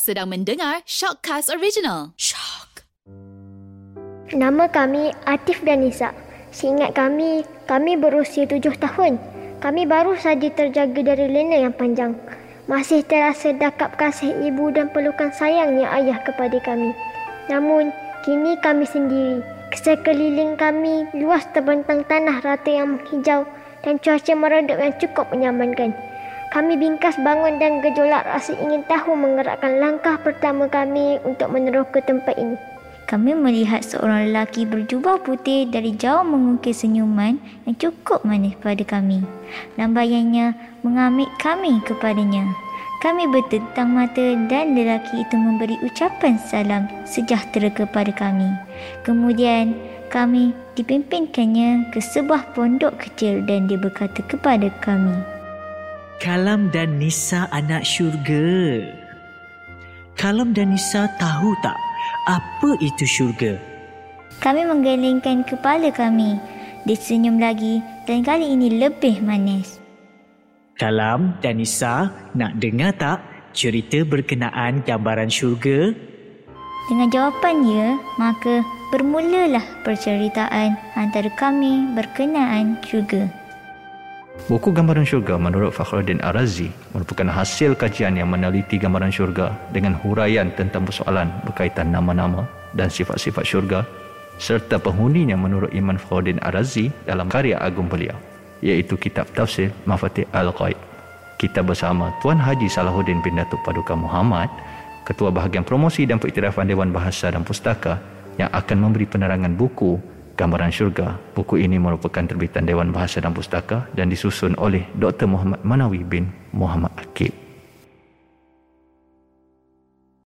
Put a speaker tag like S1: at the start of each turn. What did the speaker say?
S1: Sedang mendengar Shockcast Original. Shock.
S2: Nama kami Atif dan Nisa. Seingat kami, kami berusia tujuh tahun. Kami baru saja terjaga dari lena yang panjang. Masih terasa dakap kasih ibu dan pelukan sayangnya ayah kepada kami. Namun, kini kami sendiri. Sekeliling kami luas terbentang tanah rata yang menghijau dan cuaca meredup yang cukup menyamankan. Kami bingkas bangun dan gejolak rasa ingin tahu menggerakkan langkah pertama kami untuk meneroka tempat ini.
S3: Kami melihat seorang lelaki berjubah putih dari jauh mengukir senyuman yang cukup manis pada kami. Lambayannya mengambil kami kepadanya. Kami bertentang mata dan lelaki itu memberi ucapan salam sejahtera kepada kami. Kemudian kami dipimpinkannya ke sebuah pondok kecil dan dia berkata kepada kami.
S4: Kalam dan Nisa anak syurga. Kalam dan Nisa tahu tak apa itu syurga?
S3: Kami menggelingkan kepala kami. Dia senyum lagi dan kali ini lebih manis.
S4: Kalam dan Nisa nak dengar tak cerita berkenaan gambaran syurga?
S3: Dengan jawapan ya, maka bermulalah perceritaan antara kami berkenaan syurga.
S5: Buku Gambaran Syurga menurut Fakhruddin Arazi merupakan hasil kajian yang meneliti gambaran syurga dengan huraian tentang persoalan berkaitan nama-nama dan sifat-sifat syurga serta penghuninya menurut Iman Fakhruddin Arazi dalam karya agung beliau iaitu kitab tafsir Mafatih Al-Qaid. Kita bersama Tuan Haji Salahuddin bin Datuk Paduka Muhammad, Ketua Bahagian Promosi dan Periktirafan Dewan Bahasa dan Pustaka yang akan memberi penerangan buku Gambaran Syurga. Buku ini merupakan terbitan Dewan Bahasa dan Pustaka dan disusun oleh Dr. Muhammad Manawi bin Muhammad Akib.